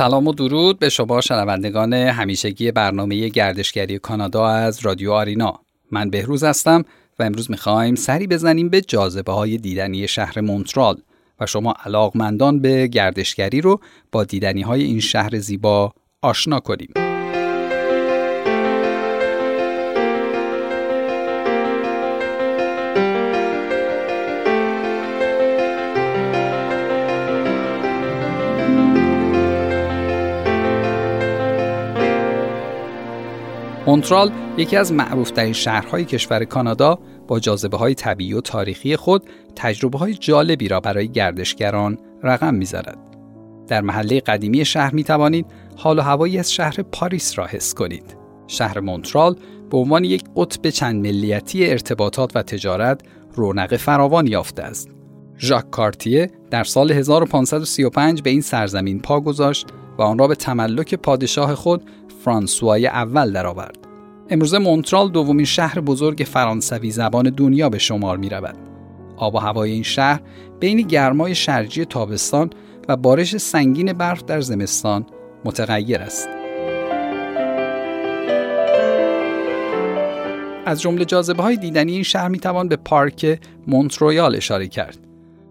سلام و درود به شما شنوندگان همیشگی برنامه گردشگری کانادا از رادیو آرینا. من بهروز هستم و امروز می‌خوایم سری بزنیم به جاذبه های دیدنی شهر مونترال و شما علاقمندان به گردشگری رو با دیدنی های این شهر زیبا آشنا کنیم. مونترال یکی از معروفترین شهرهای کشور کانادا با جاذبه های طبیعی و تاریخی خود تجربه های جالبی را برای گردشگران رقم می‌زند. در محله قدیمی شهر می توانید حال و هوایی از شهر پاریس را حس کنید. شهر مونترال به عنوان یک قطب چند ملیتی ارتباطات و تجارت رونق فراوان یافته است. ژاک کارتیه در سال 1535 به این سرزمین پا گذاشت و آن را به تملک پادشاه خود فرانسوای اول درآورد. امروزه مونترال دومین شهر بزرگ فرانسوی زبان دنیا به شمار می رود. آب و هوای این شهر بین گرمای شرجی تابستان و بارش سنگین برف در زمستان متغیر است. از جمله جاذبه های دیدنی این شهر می توان به پارک مونترویال اشاره کرد.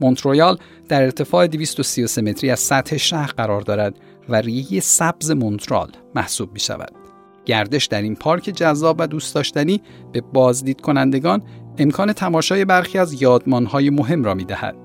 مونترویال در ارتفاع 233 متری از سطح شهر قرار دارد و ریه‌ی سبز مونترال محسوب می شود. گردش در این پارک جذاب و دوست داشتنی به بازدید کنندگان امکان تماشای برخی از یادمانهای مهم را می دهد.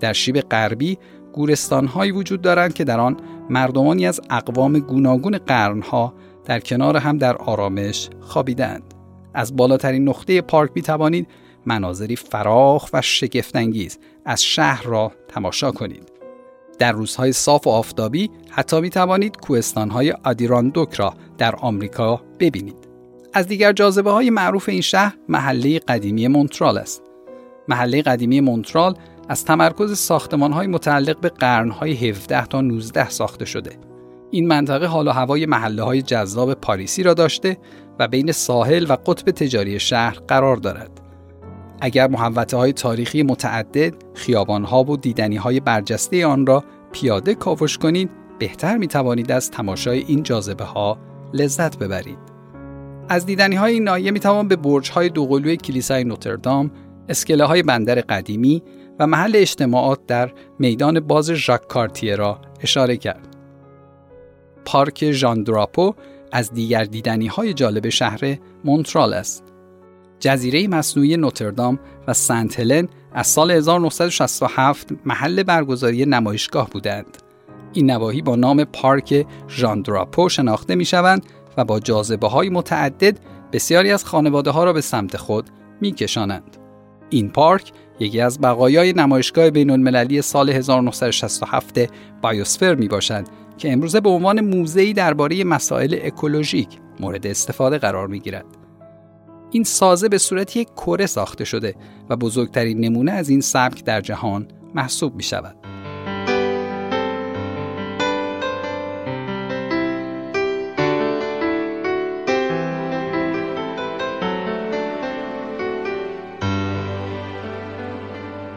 در شیب غربی گورستانهایی وجود دارند که در آن مردمانی از اقوام گوناگون قرنها در کنار هم در آرامش خوابیدند. از بالاترین نقطه پارک می توانید مناظری فراخ و شگفتانگیز از شهر را تماشا کنید. در روزهای صاف و آفتابی حتی می توانید کوهستانهای آدیراندوک را در آمریکا ببینید. از دیگر جاذبه های معروف این شهر محله قدیمی مونترال است. محله قدیمی مونترال از تمرکز ساختمان های متعلق به قرنهای 17 تا 19 ساخته شده. این منطقه حال و هوای محله های جذاب پاریسی را داشته و بین ساحل و قطب تجاری شهر قرار دارد. اگر محوطه های تاریخی متعدد، خیابان ها و دیدنی های برجسته آن را پیاده کاوش کنید، بهتر می توانید از تماشای این جاذبه ها لذت ببرید. از دیدنی های این ناحیه می توان به برج های دوقلوی کلیسای نوتردام، اسکله های بندر قدیمی و محل اجتماعات در میدان باز ژاک کارتیه را اشاره کرد. پارک ژان دراپو از دیگر دیدنی های جالب شهر مونترال است. جزیره مصنوعی نوتردام و سنت هلن از سال 1967 محل برگزاری نمایشگاه بودند. این نواحی با نام پارک ژاندراپو شناخته می شوند و با جاذبه های متعدد بسیاری از خانواده ها را به سمت خود می کشانند. این پارک یکی از بقایای نمایشگاه بین المللی سال 1967 بایوسفر می باشد که امروزه به عنوان موزه‌ای درباره مسائل اکولوژیک مورد استفاده قرار می گیرد. این سازه به صورت یک کره ساخته شده و بزرگترین نمونه از این سبک در جهان محسوب می شود.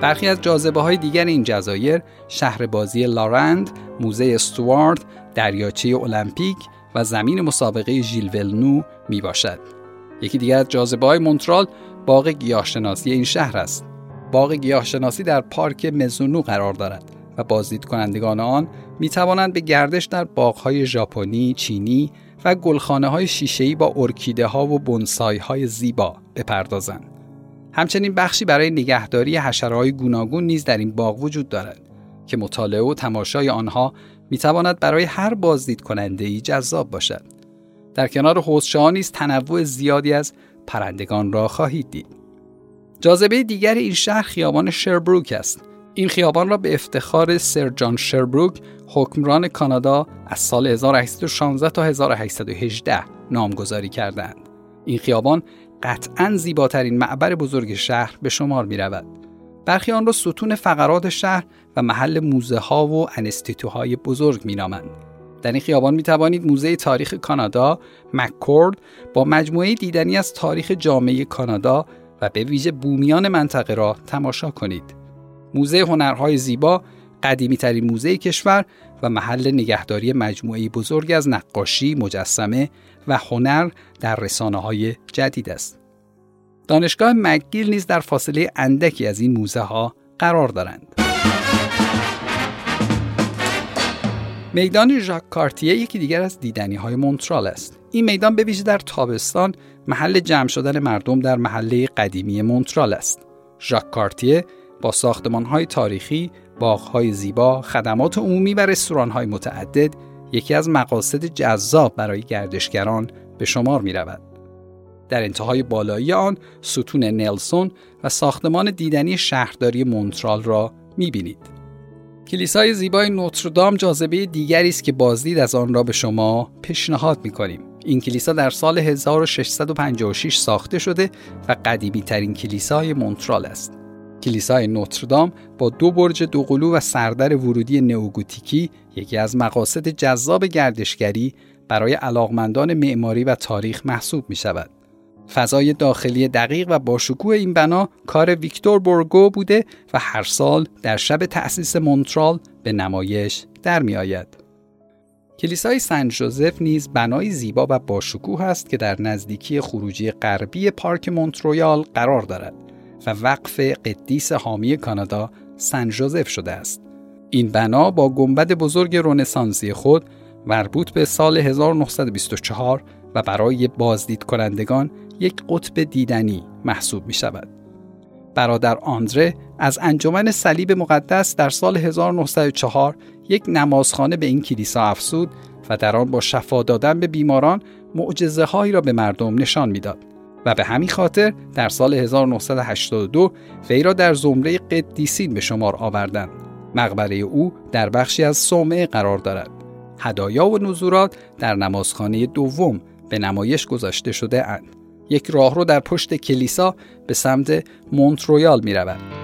برخی از جاذبه های دیگر این جزایر شهر بازی لارند، موزه استوارد، دریاچه المپیک و زمین مسابقه ژیل ولنو می باشد. یکی دیگر از جاذبه های مونترال باغ گیاهشناسی این شهر است. باغ گیاهشناسی در پارک مزونو قرار دارد و بازدید کنندگان آن می توانند به گردش در های ژاپنی، چینی و گلخانه های شیشه‌ای با ارکیده ها و بونسای های زیبا بپردازند. همچنین بخشی برای نگهداری حشره‌های گوناگون نیز در این باغ وجود دارد که مطالعه و تماشای آنها می تواند برای هر بازدید کننده ای جذاب باشد. در کنار حوضچه‌ها نیز تنوع زیادی از پرندگان را خواهید دید. جاذبه دیگر این شهر خیابان شربروک است. این خیابان را به افتخار سر جان شربروک حکمران کانادا از سال 1816 تا 1818 نامگذاری کردند. این خیابان قطعا زیباترین معبر بزرگ شهر به شمار می رود. برخی آن را ستون فقرات شهر و محل موزه ها و انستیتوهای بزرگ می نامند. در این خیابان می توانید موزه تاریخ کانادا مککورد با مجموعه دیدنی از تاریخ جامعه کانادا و به ویژه بومیان منطقه را تماشا کنید. موزه هنرهای زیبا قدیمی ترین موزه کشور و محل نگهداری مجموعه بزرگ از نقاشی، مجسمه و هنر در رسانه های جدید است. دانشگاه مکگیل نیز در فاصله اندکی از این موزه ها قرار دارند. میدان ژاک کارتیه یکی دیگر از دیدنی های مونترال است. این میدان به ویژه در تابستان محل جمع شدن مردم در محله قدیمی مونترال است. ژاک کارتیه با ساختمان های تاریخی، باغ زیبا، خدمات عمومی و رستوران های متعدد یکی از مقاصد جذاب برای گردشگران به شمار می رود. در انتهای بالایی آن ستون نلسون و ساختمان دیدنی شهرداری مونترال را می بینید. کلیسای زیبای نوتردام جاذبه دیگری است که بازدید از آن را به شما پیشنهاد می کنیم. این کلیسا در سال 1656 ساخته شده و قدیمی ترین کلیسای مونترال است. کلیسای نوتردام با دو برج دوقلو و سردر ورودی نئوگوتیکی یکی از مقاصد جذاب گردشگری برای علاقمندان معماری و تاریخ محسوب می شود. فضای داخلی دقیق و باشکوه این بنا کار ویکتور بورگو بوده و هر سال در شب تأسیس مونترال به نمایش در می آید. کلیسای سن جوزف نیز بنای زیبا و باشکوه است که در نزدیکی خروجی غربی پارک مونترویال قرار دارد و وقف قدیس حامی کانادا سن جوزف شده است. این بنا با گنبد بزرگ رونسانسی خود مربوط به سال 1924 و برای بازدید کنندگان یک قطب دیدنی محسوب می شود. برادر آندره از انجمن صلیب مقدس در سال 1904 یک نمازخانه به این کلیسا افسود و در آن با شفا دادن به بیماران معجزه هایی را به مردم نشان می‌داد و به همین خاطر در سال 1982 وی را در زمره قدیسین به شمار آوردند. مقبره او در بخشی از صومعه قرار دارد. هدایا و نذورات در نمازخانه دوم به نمایش گذاشته شده اند. یک راهرو در پشت کلیسا به سمت مونترویال می رود.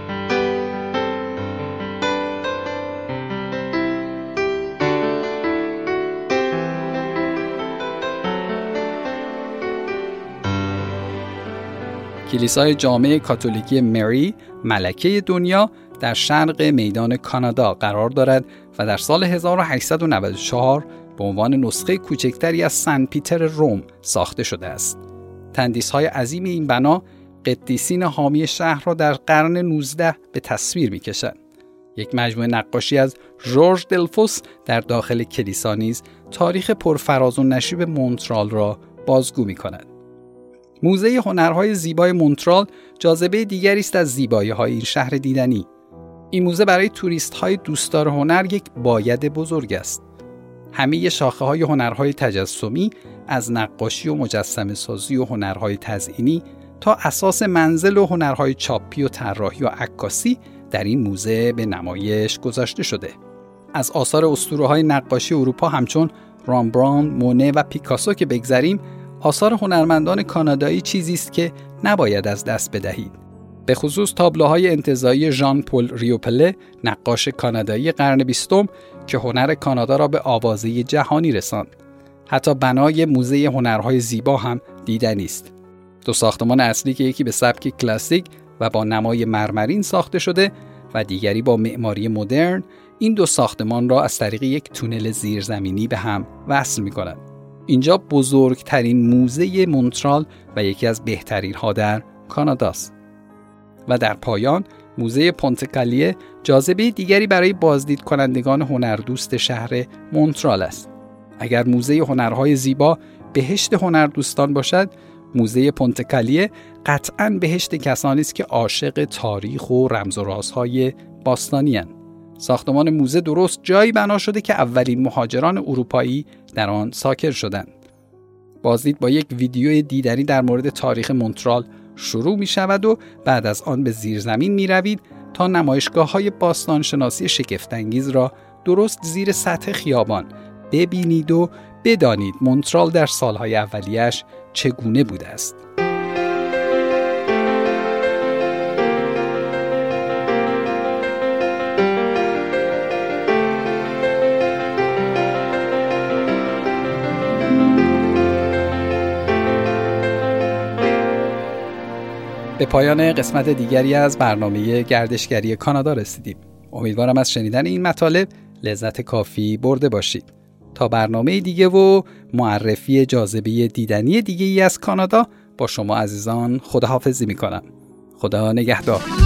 کلیسای جامعه کاتولیکی مری ملکه دنیا در شرق میدان کانادا قرار دارد و در سال 1894 به عنوان نسخه کوچکتری از سن پیتر روم ساخته شده است. تندیس های عظیم این بنا قدیسین حامی شهر را در قرن 19 به تصویر می کشند. یک مجموعه نقاشی از جورج دلفوس در داخل کلیسا نیز تاریخ پرفراز و نشیب مونترال را بازگو می کند. موزه هنرهای زیبای مونترال جاذبه دیگری است از زیبایی های این شهر دیدنی. این موزه برای توریست های دوستدار هنر یک باید بزرگ است. همه شاخه های هنرهای تجسمی از نقاشی و مجسم سازی و هنرهای تزئینی تا اساس منزل و هنرهای چاپی و طراحی و عکاسی در این موزه به نمایش گذاشته شده. از آثار اسطوره های نقاشی اروپا همچون رامبران، مونه و پیکاسو که بگذریم آثار هنرمندان کانادایی چیزی است که نباید از دست بدهید. به خصوص تابلوهای انتظایی ژان پل ریوپله نقاش کانادایی قرن بیستم که هنر کانادا را به آوازه جهانی رساند. حتی بنای موزه هنرهای زیبا هم دیدنی است. دو ساختمان اصلی که یکی به سبک کلاسیک و با نمای مرمرین ساخته شده و دیگری با معماری مدرن این دو ساختمان را از طریق یک تونل زیرزمینی به هم وصل می کنند. اینجا بزرگترین موزه مونترال و یکی از بهترین ها در کاناداست. و در پایان موزه پونتکالیه جاذبه دیگری برای بازدید کنندگان هنردوست شهر مونترال است. اگر موزه هنرهای زیبا بهشت هنردوستان باشد، موزه پونتکالیه قطعا بهشت کسانی است که عاشق تاریخ و رمز و رازهای باستانی هن. ساختمان موزه درست جایی بنا شده که اولین مهاجران اروپایی در آن ساکر شدند. بازدید با یک ویدیو دیدنی در مورد تاریخ مونترال شروع می شود و بعد از آن به زیرزمین می روید تا نمایشگاه های باستانشناسی شگفتانگیز را درست زیر سطح خیابان ببینید و بدانید مونترال در سالهای اولیش چگونه بوده است. به پایان قسمت دیگری از برنامه گردشگری کانادا رسیدیم. امیدوارم از شنیدن این مطالب لذت کافی برده باشید. تا برنامه دیگه و معرفی جاذبه دیدنی دیگه ای از کانادا با شما عزیزان خداحافظی می‌کنم. خدا نگهدار.